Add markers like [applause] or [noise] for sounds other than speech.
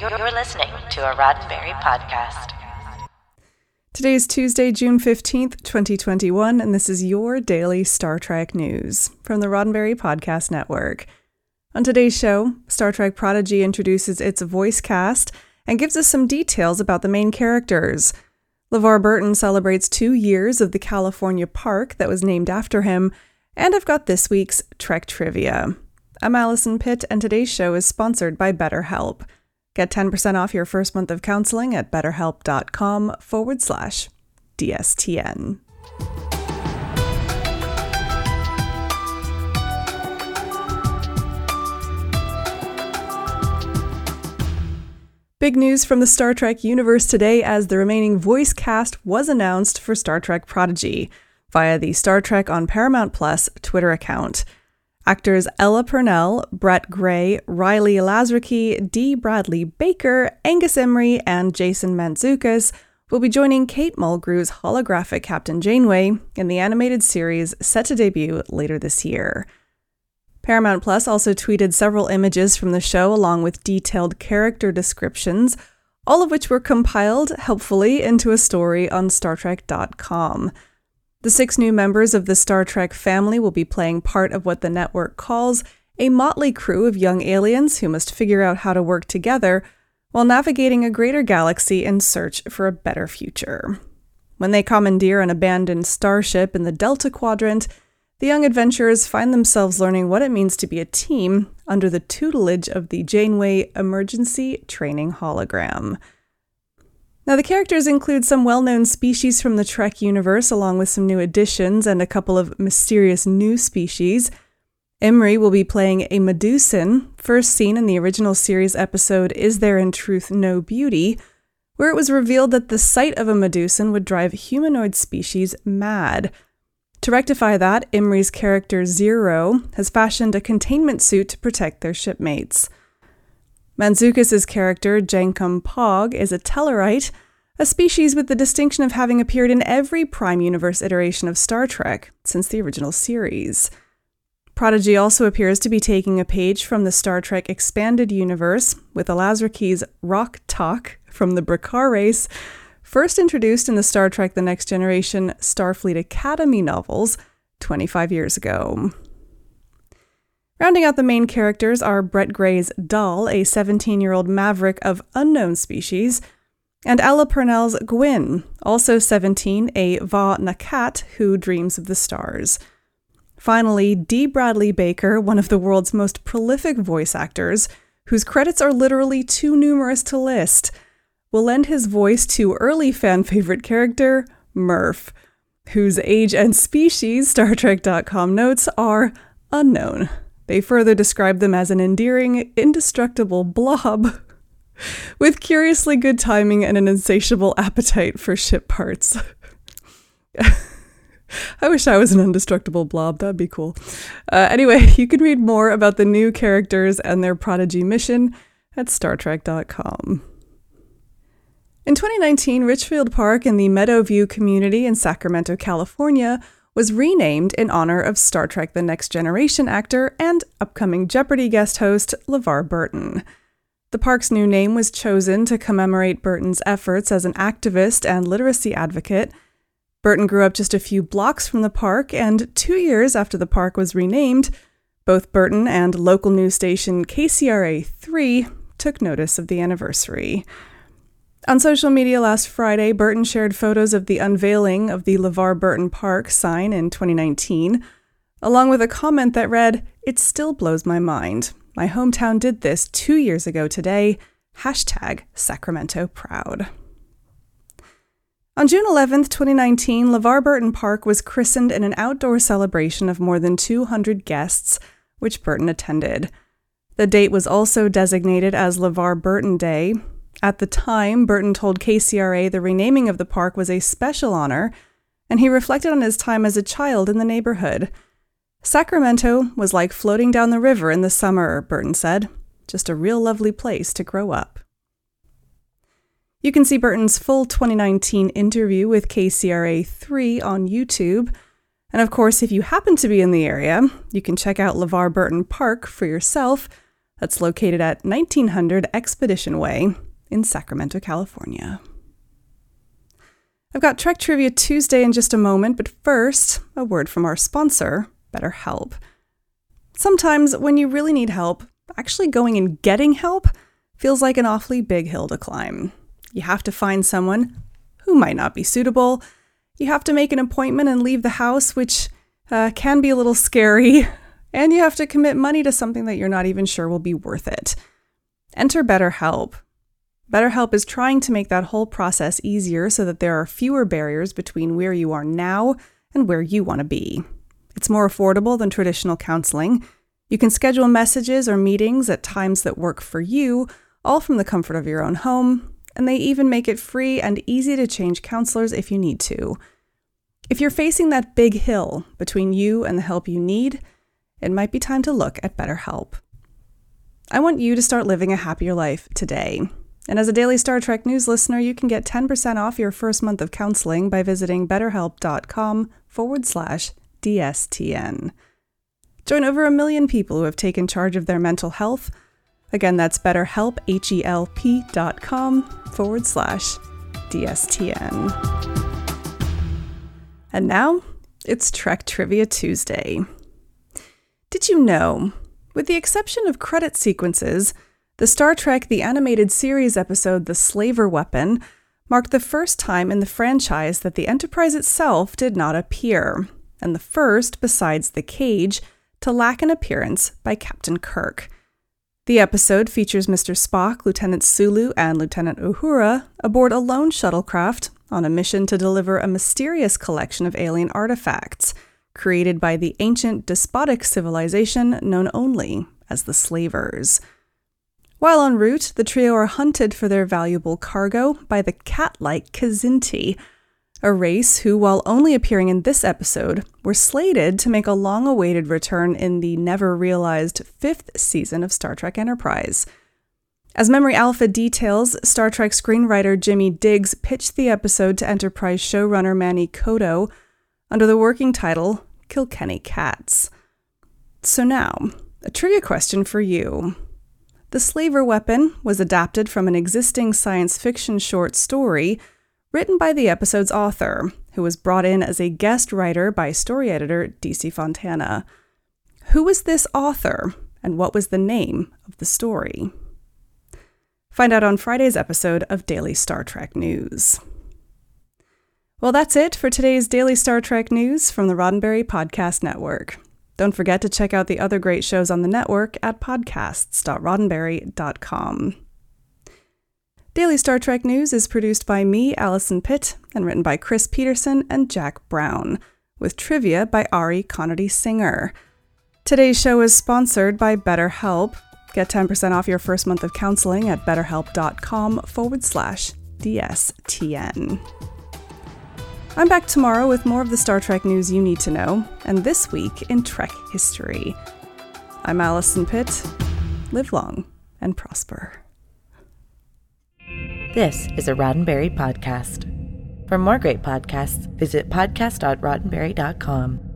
You're listening to a Roddenberry podcast. Today is Tuesday, June 15th, 2021, and this is your daily Star Trek news from the Roddenberry Podcast Network. On today's show, Star Trek Prodigy introduces its voice cast and gives us some details about the main characters. LeVar Burton celebrates two years of the California park that was named after him, and I've got this week's Trek trivia. I'm Allison Pitt, and today's show is sponsored by BetterHelp. Get 10% off your first month of counseling at betterhelp.com forward slash DSTN. Big news from the Star Trek universe today as the remaining voice cast was announced for Star Trek Prodigy via the Star Trek on Paramount Plus Twitter account. Actors Ella Purnell, Brett Gray, Rylee Alazraki, Dee Bradley Baker, Angus Imrie, and Jason Mantzoukas will be joining Kate Mulgrew's holographic Captain Janeway in the animated series set to debut later this year. Paramount Plus also tweeted several images from the show along with detailed character descriptions, all of which were compiled helpfully into a story on StarTrek.com. The six new members of the Star Trek family will be playing part of what the network calls a motley crew of young aliens who must figure out how to work together while navigating a greater galaxy in search for a better future. When they commandeer an abandoned starship in the Delta Quadrant, the young adventurers find themselves learning what it means to be a team under the tutelage of the Janeway Emergency Training Hologram. Now, the characters include some well known species from the Trek universe, along with some new additions and a couple of mysterious new species. Imrie will be playing a Medusan, first seen in the original series episode Is There in Truth No Beauty, where it was revealed that the sight of a Medusan would drive humanoid species mad. To rectify that, Imrie's character Zero has fashioned a containment suit to protect their shipmates. Mantzoukas' character, Jankom Pog, is a Tellarite, a species with the distinction of having appeared in every Prime Universe iteration of Star Trek since the original series. Prodigy also appears to be taking a page from the Star Trek Expanded Universe, with Alazraki's Rok-Tahk from the Brikar race, first introduced in the Star Trek The Next Generation Starfleet Academy novels 25 years ago. Rounding out the main characters are Brett Gray's Dal, a 17 year old maverick of unknown species, and Ella Purnell's Gwyn, also 17, a Vau N'Akat who dreams of the stars. Finally, Dee Bradley Baker, one of the world's most prolific voice actors, whose credits are literally too numerous to list, will lend his voice to early fan favorite character, Murph, whose age and species, Star Trek.com notes, are unknown. They further describe them as an endearing, indestructible blob [laughs] with curiously good timing and an insatiable appetite for ship parts. [laughs] I wish I was an indestructible blob. That'd be cool. Uh, anyway, [laughs] you can read more about the new characters and their prodigy mission at StarTrek.com. In 2019, Richfield Park and the Meadowview community in Sacramento, California, was renamed in honor of Star Trek The Next Generation actor and upcoming Jeopardy guest host LeVar Burton. The park's new name was chosen to commemorate Burton's efforts as an activist and literacy advocate. Burton grew up just a few blocks from the park, and two years after the park was renamed, both Burton and local news station KCRA 3 took notice of the anniversary. On social media last Friday, Burton shared photos of the unveiling of the LeVar Burton Park sign in 2019, along with a comment that read, It still blows my mind. My hometown did this two years ago today. Hashtag Sacramento Proud. On June 11, 2019, LeVar Burton Park was christened in an outdoor celebration of more than 200 guests, which Burton attended. The date was also designated as LeVar Burton Day, at the time, Burton told KCRA the renaming of the park was a special honor, and he reflected on his time as a child in the neighborhood. Sacramento was like floating down the river in the summer, Burton said. Just a real lovely place to grow up. You can see Burton's full 2019 interview with KCRA 3 on YouTube. And of course, if you happen to be in the area, you can check out LeVar Burton Park for yourself that's located at 1900 Expedition Way in Sacramento, California. I've got Trek Trivia Tuesday in just a moment, but first, a word from our sponsor, BetterHelp. Sometimes, when you really need help, actually going and getting help feels like an awfully big hill to climb. You have to find someone who might not be suitable. You have to make an appointment and leave the house, which uh, can be a little scary. [laughs] And you have to commit money to something that you're not even sure will be worth it. Enter BetterHelp. BetterHelp is trying to make that whole process easier so that there are fewer barriers between where you are now and where you want to be. It's more affordable than traditional counseling. You can schedule messages or meetings at times that work for you, all from the comfort of your own home, and they even make it free and easy to change counselors if you need to. If you're facing that big hill between you and the help you need, it might be time to look at BetterHelp. I want you to start living a happier life today. And as a daily Star Trek news listener, you can get 10% off your first month of counseling by visiting betterhelp.com forward slash DSTN. Join over a million people who have taken charge of their mental health Again, that's betterhelp, forward slash DSTN. And now, it's Trek Trivia Tuesday. Did you know, with the exception of credit sequences, the Star Trek The Animated Series episode The Slaver Weapon marked the first time in the franchise that the Enterprise itself did not appear, and the first, besides the cage, to lack an appearance by Captain Kirk. The episode features Mr. Spock, Lieutenant Sulu, and Lieutenant Uhura aboard a lone shuttlecraft on a mission to deliver a mysterious collection of alien artifacts created by the ancient despotic civilization known only as the Slavers. While en route, the trio are hunted for their valuable cargo by the cat like Kzinti, a race who, while only appearing in this episode, were slated to make a long awaited return in the never realized fifth season of Star Trek Enterprise. As Memory Alpha details, Star Trek screenwriter Jimmy Diggs pitched the episode to Enterprise showrunner Manny Coto under the working title Kilkenny Cats. So now, a trivia question for you. The Slaver Weapon was adapted from an existing science fiction short story written by the episode's author, who was brought in as a guest writer by story editor DC Fontana. Who was this author, and what was the name of the story? Find out on Friday's episode of Daily Star Trek News. Well, that's it for today's Daily Star Trek News from the Roddenberry Podcast Network. Don't forget to check out the other great shows on the network at podcasts.roddenberry.com. Daily Star Trek News is produced by me, Allison Pitt, and written by Chris Peterson and Jack Brown, with trivia by Ari Connerty Singer. Today's show is sponsored by BetterHelp. Get 10% off your first month of counseling at betterhelp.com forward slash DSTN. I'm back tomorrow with more of the Star Trek news you need to know, and this week in Trek history. I'm Allison Pitt. Live long and prosper. This is a Roddenberry podcast. For more great podcasts, visit podcast.roddenberry.com.